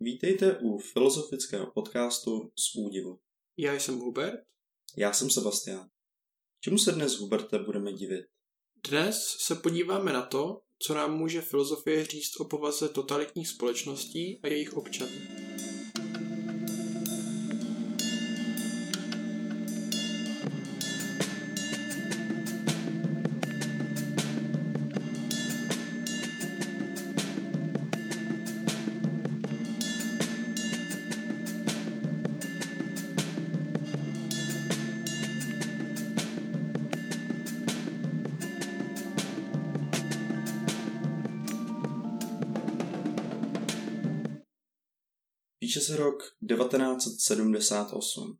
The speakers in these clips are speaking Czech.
Vítejte u filozofického podcastu z údivu. Já jsem Hubert. Já jsem Sebastian. Čemu se dnes, Huberte, budeme divit? Dnes se podíváme na to, co nám může filozofie říct o povaze totalitních společností a jejich občanů. Píše se rok 1978.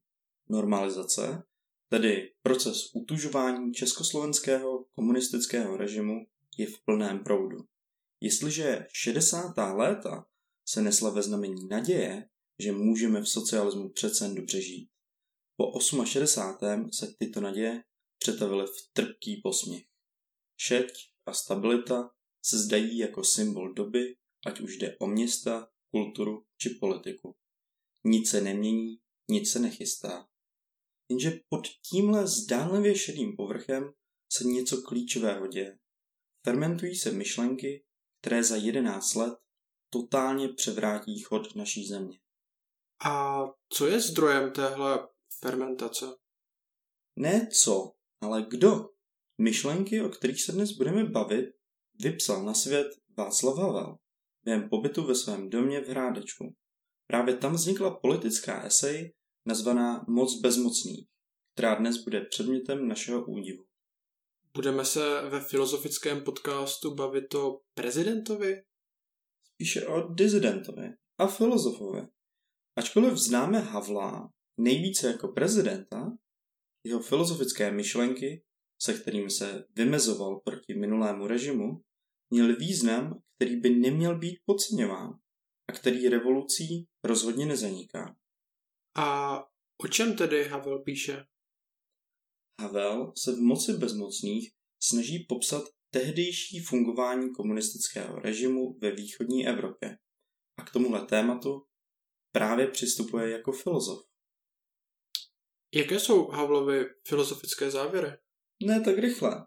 Normalizace, tedy proces utužování československého komunistického režimu, je v plném proudu. Jestliže 60. léta se nesla ve znamení naděje, že můžeme v socialismu přece dobře žít, po 68. se tyto naděje přetavily v trpký posměch. Šeť a stabilita se zdají jako symbol doby, ať už jde o města, kulturu či politiku. Nic se nemění, nic se nechystá. Jenže pod tímhle zdánlivě šedým povrchem se něco klíčového děje. Fermentují se myšlenky, které za 11 let totálně převrátí chod naší země. A co je zdrojem téhle fermentace? Ne co, ale kdo. Myšlenky, o kterých se dnes budeme bavit, vypsal na svět Václav Havel během pobytu ve svém domě v Hrádečku. Právě tam vznikla politická esej nazvaná Moc bezmocný, která dnes bude předmětem našeho údivu. Budeme se ve filozofickém podcastu bavit o prezidentovi? Spíše o dizidentovi a filozofovi. Ačkoliv známe Havla nejvíce jako prezidenta, jeho filozofické myšlenky, se kterými se vymezoval proti minulému režimu, měl význam, který by neměl být podceňován a který revolucí rozhodně nezaniká. A o čem tedy Havel píše? Havel se v moci bezmocných snaží popsat tehdejší fungování komunistického režimu ve východní Evropě a k tomuhle tématu právě přistupuje jako filozof. Jaké jsou Havlovy filozofické závěry? Ne tak rychle.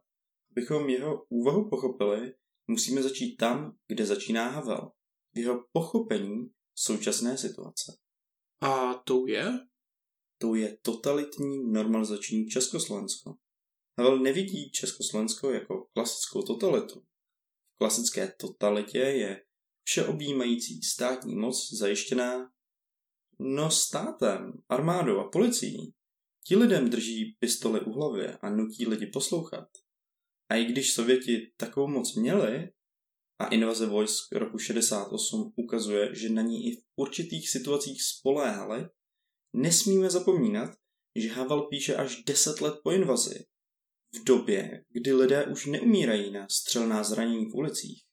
Abychom jeho úvahu pochopili, musíme začít tam, kde začíná Havel, v jeho pochopení současné situace. A to je? To je totalitní normalizační Československo. Havel nevidí Československo jako klasickou totalitu. V klasické totalitě je všeobjímající státní moc zajištěná no státem, armádou a policií. Ti lidem drží pistoli u hlavy a nutí lidi poslouchat. A i když Sověti takovou moc měli, a invaze vojsk roku 68 ukazuje, že na ní i v určitých situacích spoléhali, nesmíme zapomínat, že Havel píše až 10 let po invazi, v době, kdy lidé už neumírají na střelná zranění v ulicích.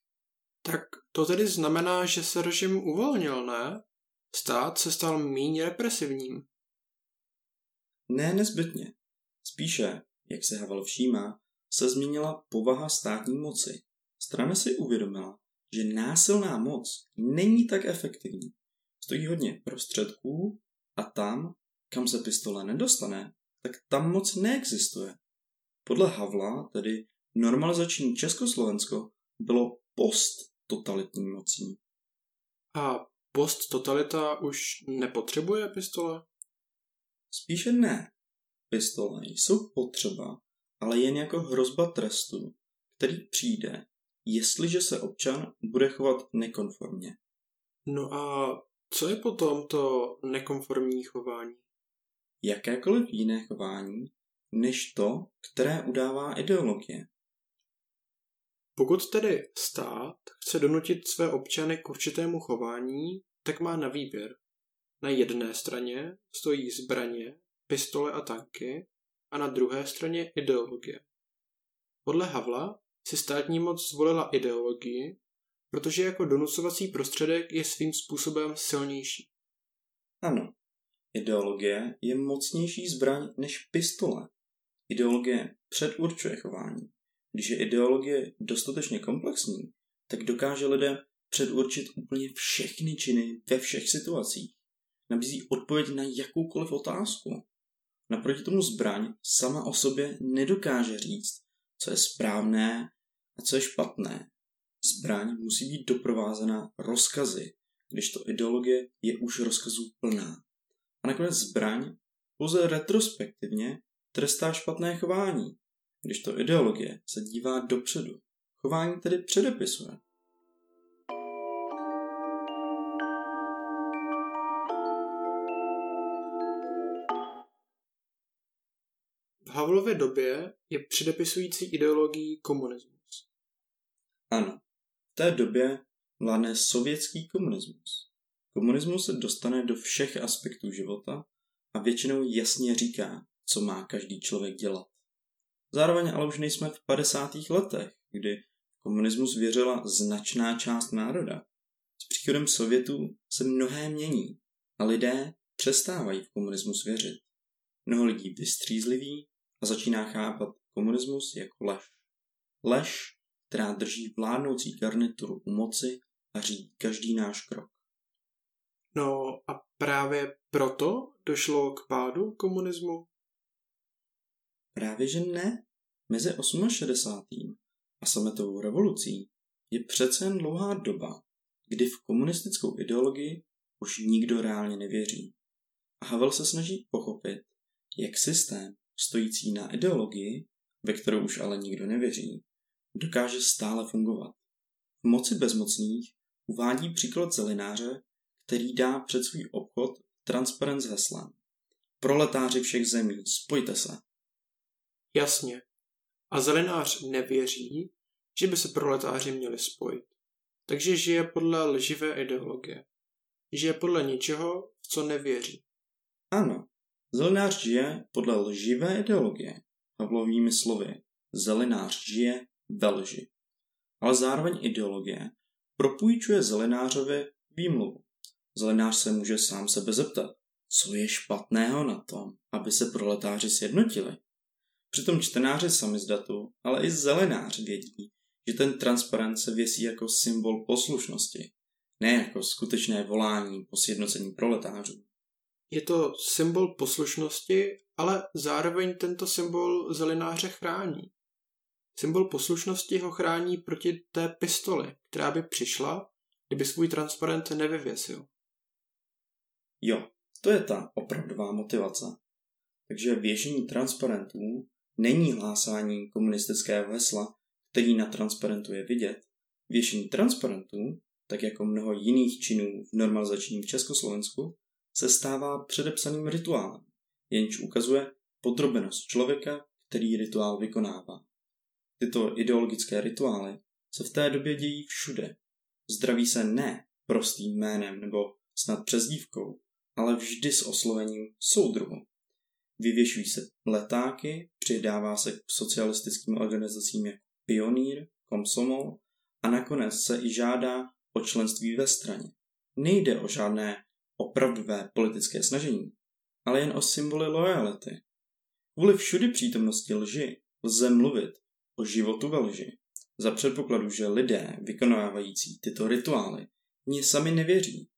Tak to tedy znamená, že se režim uvolnil, ne? Stát se stal méně represivním. Ne nezbytně. Spíše, jak se Havel všímá, se změnila povaha státní moci. Strana si uvědomila, že násilná moc není tak efektivní. Stojí hodně prostředků a tam, kam se pistole nedostane, tak tam moc neexistuje. Podle Havla, tedy normalizační Československo, bylo post-totalitní mocí. A post-totalita už nepotřebuje pistole? Spíše ne. Pistole jsou potřeba, ale jen jako hrozba trestu, který přijde, jestliže se občan bude chovat nekonformně. No a co je potom to nekonformní chování? Jakékoliv jiné chování, než to, které udává ideologie. Pokud tedy stát chce donutit své občany k určitému chování, tak má na výběr. Na jedné straně stojí zbraně, pistole a tanky a na druhé straně ideologie. Podle Havla si státní moc zvolila ideologii, protože jako donucovací prostředek je svým způsobem silnější. Ano, ideologie je mocnější zbraň než pistole. Ideologie předurčuje chování. Když je ideologie dostatečně komplexní, tak dokáže lidem předurčit úplně všechny činy ve všech situacích. Nabízí odpověď na jakoukoliv otázku. Naproti tomu zbraň sama o sobě nedokáže říct, co je správné a co je špatné. Zbraň musí být doprovázena rozkazy, když to ideologie je už rozkazů plná. A nakonec zbraň pouze retrospektivně trestá špatné chování, když to ideologie se dívá dopředu. Chování tedy předepisuje. Havlově době je předepisující ideologií komunismus. Ano, v té době vládne sovětský komunismus. Komunismus se dostane do všech aspektů života a většinou jasně říká, co má každý člověk dělat. Zároveň ale už nejsme v 50. letech, kdy komunismus věřila značná část národa. S příchodem Sovětů se mnohé mění a lidé přestávají v komunismus věřit. Mnoho lidí vystřízliví a začíná chápat komunismus jako lež. Lež, která drží vládnoucí garnituru u moci a řídí každý náš krok. No a právě proto došlo k pádu komunismu? Právě že ne. Mezi 68. a sametovou revolucí je přece jen dlouhá doba, kdy v komunistickou ideologii už nikdo reálně nevěří. A Havel se snaží pochopit, jak systém stojící na ideologii, ve kterou už ale nikdo nevěří, dokáže stále fungovat. V moci bezmocných uvádí příklad zelináře, který dá před svůj obchod transparent s heslem. Proletáři všech zemí, spojte se. Jasně. A zelenář nevěří, že by se proletáři měli spojit. Takže žije podle lživé ideologie. Žije podle něčeho, v co nevěří. Ano, zelenář žije podle lživé ideologie. Pavlovými slovy, zelenář žije ve lži. Ale zároveň ideologie propůjčuje zelenářovi výmluvu. Zelenář se může sám sebe zeptat, co je špatného na tom, aby se proletáři sjednotili. Přitom čtenáři samizdatu, ale i zelenář vědí, že ten transparent se věsí jako symbol poslušnosti, ne jako skutečné volání po sjednocení proletářů. Je to symbol poslušnosti, ale zároveň tento symbol zelenáře chrání. Symbol poslušnosti ho chrání proti té pistoli, která by přišla, kdyby svůj transparent nevyvěsil. Jo, to je ta opravdová motivace. Takže věšení transparentů není hlásání komunistického hesla, který na transparentu je vidět. Věšení transparentů, tak jako mnoho jiných činů v normalizačním Československu, se stává předepsaným rituálem, jenž ukazuje podrobenost člověka, který rituál vykonává. Tyto ideologické rituály se v té době dějí všude. Zdraví se ne prostým jménem nebo snad přezdívkou, ale vždy s oslovením soudruhu. Vyvěšují se letáky, přidává se k socialistickým organizacím jako Pionýr, Komsomol a nakonec se i žádá o členství ve straně. Nejde o žádné opravdové politické snažení, ale jen o symboly lojality. Kvůli všudy přítomnosti lži lze mluvit o životu ve lži. Za předpokladu, že lidé vykonávající tyto rituály mě sami nevěří.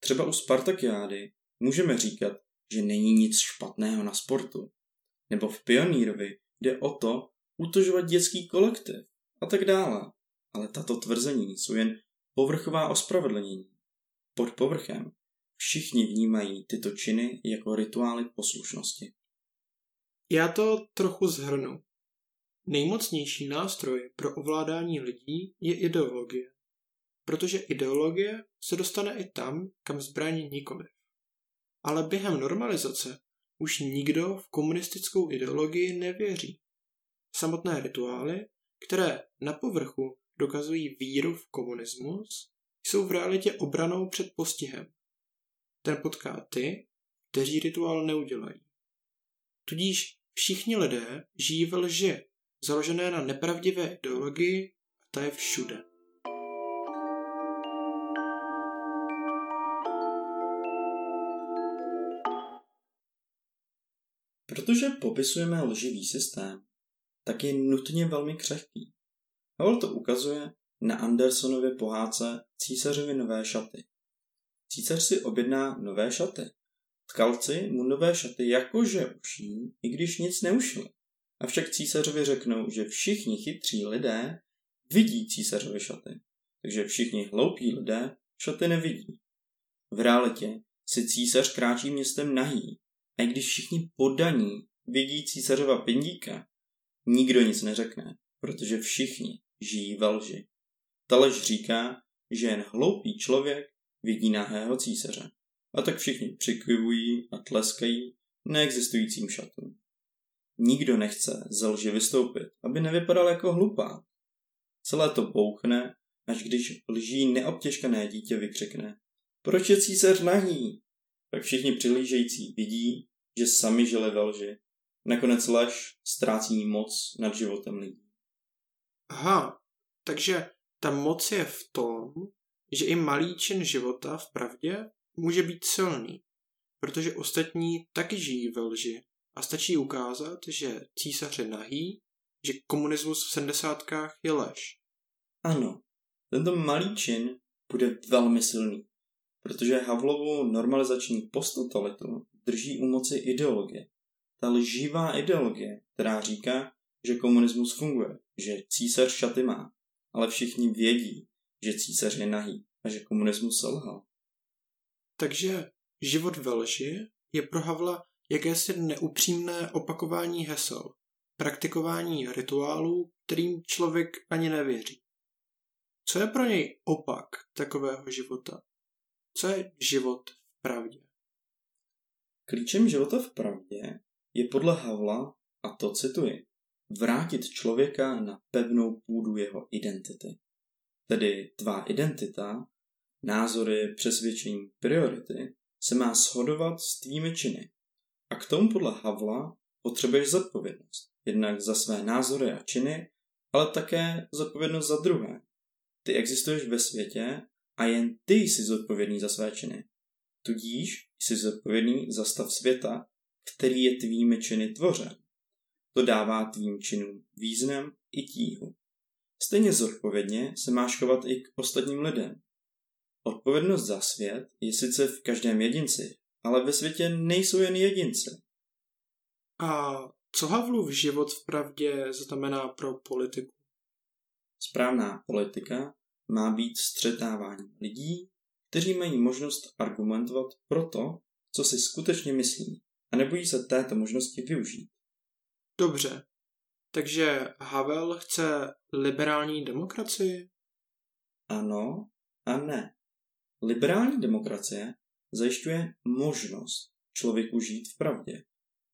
Třeba u Spartakiády můžeme říkat, že není nic špatného na sportu. Nebo v Pionírovi jde o to utožovat dětský kolektiv a tak dále. Ale tato tvrzení jsou jen povrchová ospravedlnění. Pod povrchem všichni vnímají tyto činy jako rituály poslušnosti. Já to trochu zhrnu. Nejmocnější nástroj pro ovládání lidí je ideologie. Protože ideologie se dostane i tam, kam zbraní nikoli. Ale během normalizace už nikdo v komunistickou ideologii nevěří. Samotné rituály, které na povrchu dokazují víru v komunismus, jsou v realitě obranou před postihem. Ten potká ty, kteří rituál neudělají. Tudíž všichni lidé žijí ve lži, založené na nepravdivé ideologii a ta je všude. Protože popisujeme lživý systém, tak je nutně velmi křehký. Havel to ukazuje na Andersonově pohádce Císařovi nové šaty. Císař si objedná nové šaty. Tkalci mu nové šaty jakože uší, i když nic neušili. Avšak císařovi řeknou, že všichni chytří lidé vidí císařové šaty, takže všichni hloupí lidé šaty nevidí. V realitě si císař kráčí městem nahý a když všichni podaní vidí císařova pindíka, nikdo nic neřekne, protože všichni žijí ve lži. Ta lež říká, že jen hloupý člověk vidí nahého císaře. A tak všichni přikivují a tleskají neexistujícím šatům. Nikdo nechce ze lži vystoupit, aby nevypadal jako hlupák. Celé to bouchne, až když lží neobtěžkané dítě vykřikne. Proč je císař nahý? Tak všichni přihlížející vidí, že sami žili ve lži. Nakonec lež ztrácí moc nad životem lidí. Aha, takže ta moc je v tom, že i malý čin života v pravdě může být silný, protože ostatní taky žijí ve lži a stačí ukázat, že císař je nahý, že komunismus v sedmdesátkách je lež. Ano, tento malý čin bude velmi silný, protože Havlovu normalizační posttotalitu drží u moci ideologie. Ta lživá ideologie, která říká, že komunismus funguje, že císař šaty má, ale všichni vědí, že císař je nahý a že komunismus selhal. Takže život ve lži je pro Havla jakési neupřímné opakování hesel, praktikování rituálů, kterým člověk ani nevěří. Co je pro něj opak takového života? Co je život v pravdě? Klíčem života v pravdě je podle Havla, a to cituji, vrátit člověka na pevnou půdu jeho identity. Tedy tvá identita, názory, přesvědčení, priority se má shodovat s tvými činy. A k tomu podle Havla potřebuješ zodpovědnost. Jednak za své názory a činy, ale také zodpovědnost za druhé. Ty existuješ ve světě a jen ty jsi zodpovědný za své činy. Tudíž jsi zodpovědný za stav světa, který je tvými činy tvořen. To dává tvým činům význam i tíhu. Stejně zodpovědně se máš chovat i k ostatním lidem. Odpovědnost za svět je sice v každém jedinci, ale ve světě nejsou jen jedinci. A co Havlův život v pravdě znamená pro politiku? Správná politika má být střetávání lidí, kteří mají možnost argumentovat pro to, co si skutečně myslí a nebojí se této možnosti využít. Dobře, takže Havel chce liberální demokracii? Ano a ne. Liberální demokracie zajišťuje možnost člověku žít v pravdě,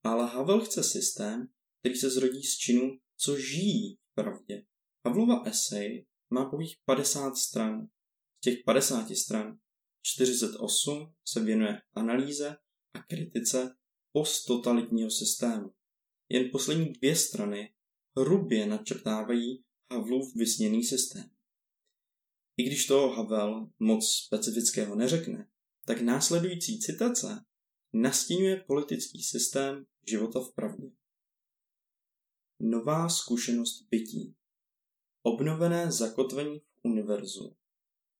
ale Havel chce systém, který se zrodí z činů, co žijí v pravdě. Havlova esej má pouhých 50 stran. Z těch 50 stran 48 se věnuje analýze a kritice posttotalitního systému. Jen poslední dvě strany hrubě načrtávají Havlův vysněný systém. I když toho Havel moc specifického neřekne, tak následující citace nastínuje politický systém života v pravdě. Nová zkušenost bytí. Obnovené zakotvení v univerzu.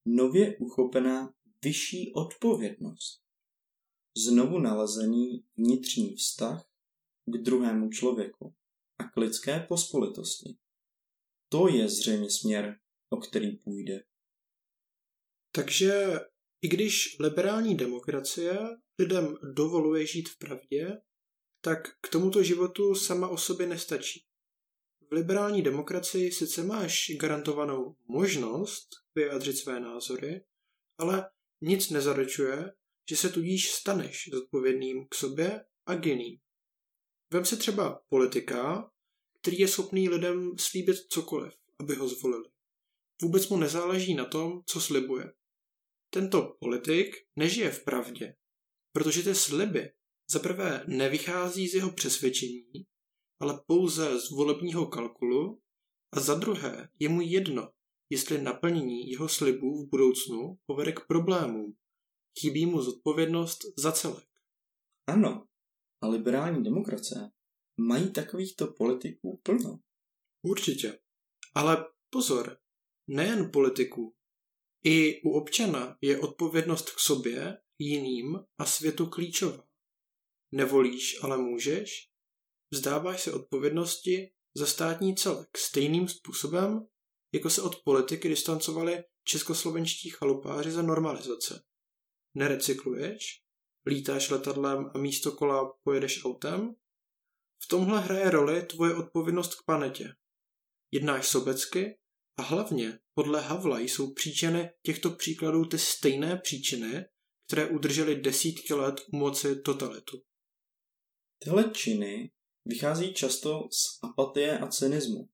Nově uchopená vyšší odpovědnost. Znovu nalezený vnitřní vztah k druhému člověku a k lidské pospolitosti. To je zřejmě směr, o který půjde. Takže i když liberální demokracie lidem dovoluje žít v pravdě, tak k tomuto životu sama o sobě nestačí. V liberální demokracii sice máš garantovanou možnost vyjádřit své názory, ale nic nezaručuje, že se tudíž staneš zodpovědným k sobě a k jiným. Vem se třeba politika, který je schopný lidem slíbit cokoliv, aby ho zvolili. Vůbec mu nezáleží na tom, co slibuje. Tento politik nežije v pravdě, protože ty sliby za prvé nevychází z jeho přesvědčení, ale pouze z volebního kalkulu a za druhé je mu jedno, jestli naplnění jeho slibů v budoucnu povede k problémům. Chybí mu zodpovědnost za celek. Ano, a liberální demokracie mají takovýchto politiků plno. Určitě. Ale pozor, nejen politiků. I u občana je odpovědnost k sobě, jiným a světu klíčová. Nevolíš, ale můžeš? Vzdáváš se odpovědnosti za státní celek stejným způsobem, jako se od politiky distancovali českoslovenští chalupáři za normalizace. Nerecykluješ? Lítáš letadlem a místo kola pojedeš autem? V tomhle hraje roli tvoje odpovědnost k planetě. Jednáš sobecky a hlavně podle Havla jsou příčiny těchto příkladů ty stejné příčiny, které udržely desítky let u moci totalitu. Tyhle činy vychází často z apatie a cynismu.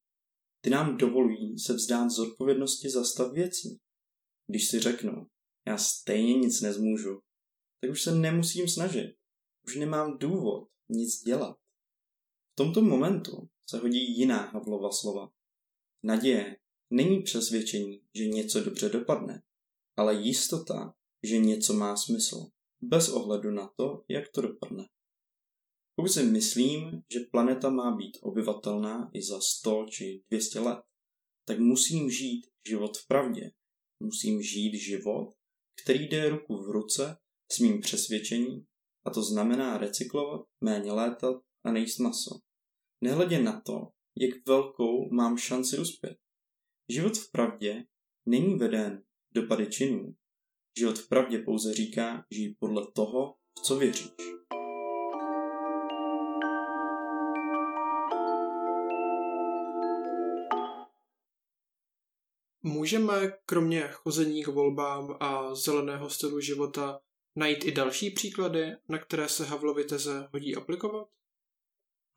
Ty nám dovolují se vzdát z odpovědnosti za stav věcí. Když si řeknu, já stejně nic nezmůžu, tak už se nemusím snažit. Už nemám důvod nic dělat. V tomto momentu se hodí jiná Havlova slova. Naděje není přesvědčení, že něco dobře dopadne, ale jistota, že něco má smysl, bez ohledu na to, jak to dopadne. Pokud si myslím, že planeta má být obyvatelná i za 100 či 200 let, tak musím žít život v pravdě. Musím žít život, který jde ruku v ruce s mým přesvědčením, a to znamená recyklovat, méně létat a nejíst maso. Nehledě na to, jak velkou mám šanci uspět. Život v pravdě není veden dopady činů. Život v pravdě pouze říká, žij podle toho, v co věříš. Můžeme kromě chození k volbám a zeleného stylu života najít i další příklady, na které se Havlovy teze hodí aplikovat?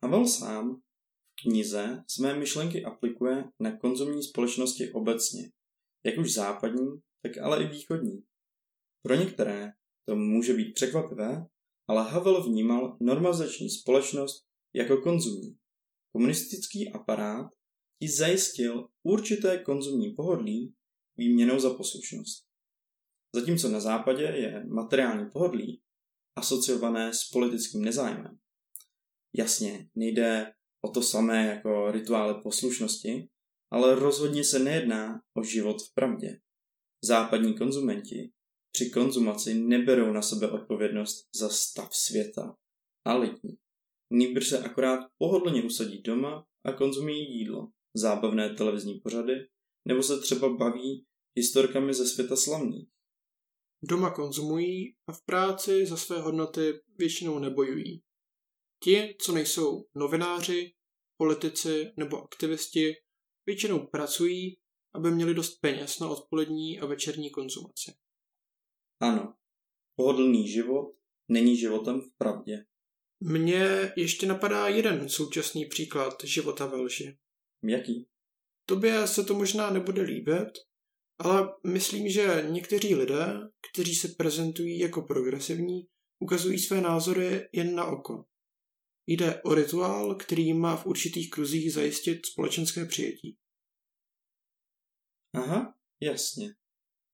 Havel sám v knize své myšlenky aplikuje na konzumní společnosti obecně, jak už západní, tak ale i východní. Pro některé to může být překvapivé, ale Havel vnímal normalizační společnost jako konzumní. Komunistický aparát ti zajistil určité konzumní pohodlí výměnou za poslušnost. Zatímco na západě je materiální pohodlí asociované s politickým nezájmem. Jasně, nejde o to samé jako rituály poslušnosti, ale rozhodně se nejedná o život v pravdě. Západní konzumenti při konzumaci neberou na sebe odpovědnost za stav světa a lidí. Nýbrž se akorát pohodlně usadí doma a konzumují jídlo, zábavné televizní pořady, nebo se třeba baví historkami ze světa slavných. Doma konzumují a v práci za své hodnoty většinou nebojují. Ti, co nejsou novináři, politici nebo aktivisti, většinou pracují, aby měli dost peněz na odpolední a večerní konzumaci. Ano, pohodlný život není životem v pravdě. Mně ještě napadá jeden současný příklad života ve lži. Jaký? Tobě se to možná nebude líbit, ale myslím, že někteří lidé, kteří se prezentují jako progresivní, ukazují své názory jen na oko. Jde o rituál, který má v určitých kruzích zajistit společenské přijetí. Aha, jasně.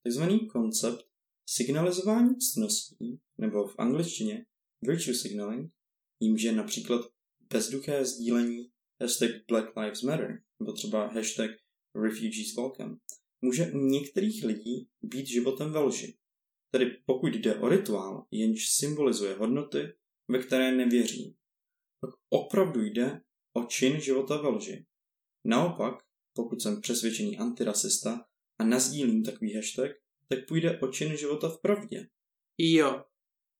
Takzvaný koncept signalizování ctností, nebo v angličtině virtue signaling, jímž je například bezduché sdílení hashtag Black Lives Matter, nebo třeba hashtag Refugees Welcome, může u některých lidí být životem ve lži. Tedy pokud jde o rituál, jenž symbolizuje hodnoty, ve které nevěří, pak opravdu jde o čin života ve lži. Naopak, pokud jsem přesvědčený antirasista a nazdílím takový hashtag, tak půjde o čin života v pravdě. Jo.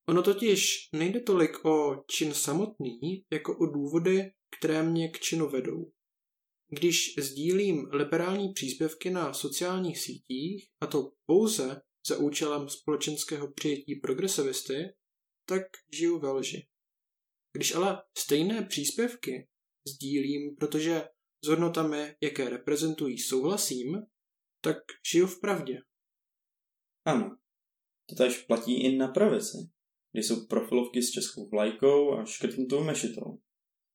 Ono totiž nejde tolik o čin samotný, jako o důvody, které mě k činu vedou. Když sdílím liberální příspěvky na sociálních sítích, a to pouze za účelem společenského přijetí progresivisty, tak žiju ve lži. Když ale stejné příspěvky sdílím, protože s hodnotami, jaké reprezentují, souhlasím, tak žiju v pravdě. Ano, to tež platí i na pravici, kde jsou profilovky s českou vlajkou a škrtnutou mešitou.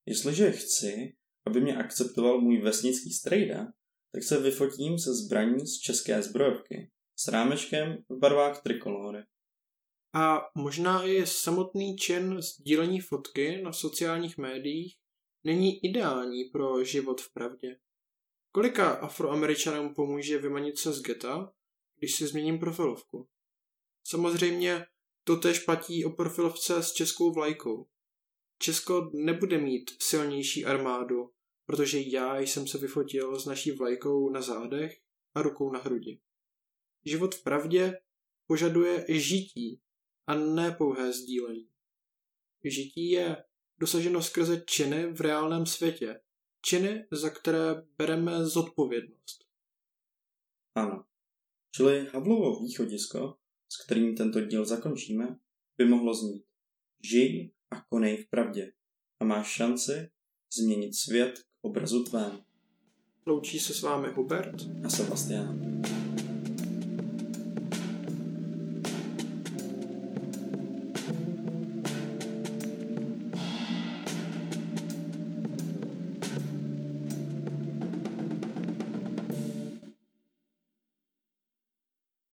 Jestliže chci, aby mě akceptoval můj vesnický strejda, tak se vyfotím se zbraní z české zbrojovky s rámečkem v barvách trikolory. A možná i samotný čin sdílení fotky na sociálních médiích není ideální pro život v pravdě. Kolika afroameričanům pomůže vymanit se z geta, když si změním profilovku? Samozřejmě to tež platí o profilovce s českou vlajkou. Česko nebude mít silnější armádu, protože já jsem se vyfotil s naší vlajkou na zádech a rukou na hrudi. Život v pravdě požaduje žití a ne pouhé sdílení. Žití je dosaženo skrze činy v reálném světě. Činy, za které bereme zodpovědnost. Ano. Čili Havlovo východisko, s kterým tento díl zakončíme, by mohlo znít. Žij a konej v pravdě a máš šanci změnit svět obrazu tvém. Loučí se s vámi Hubert a Sebastian.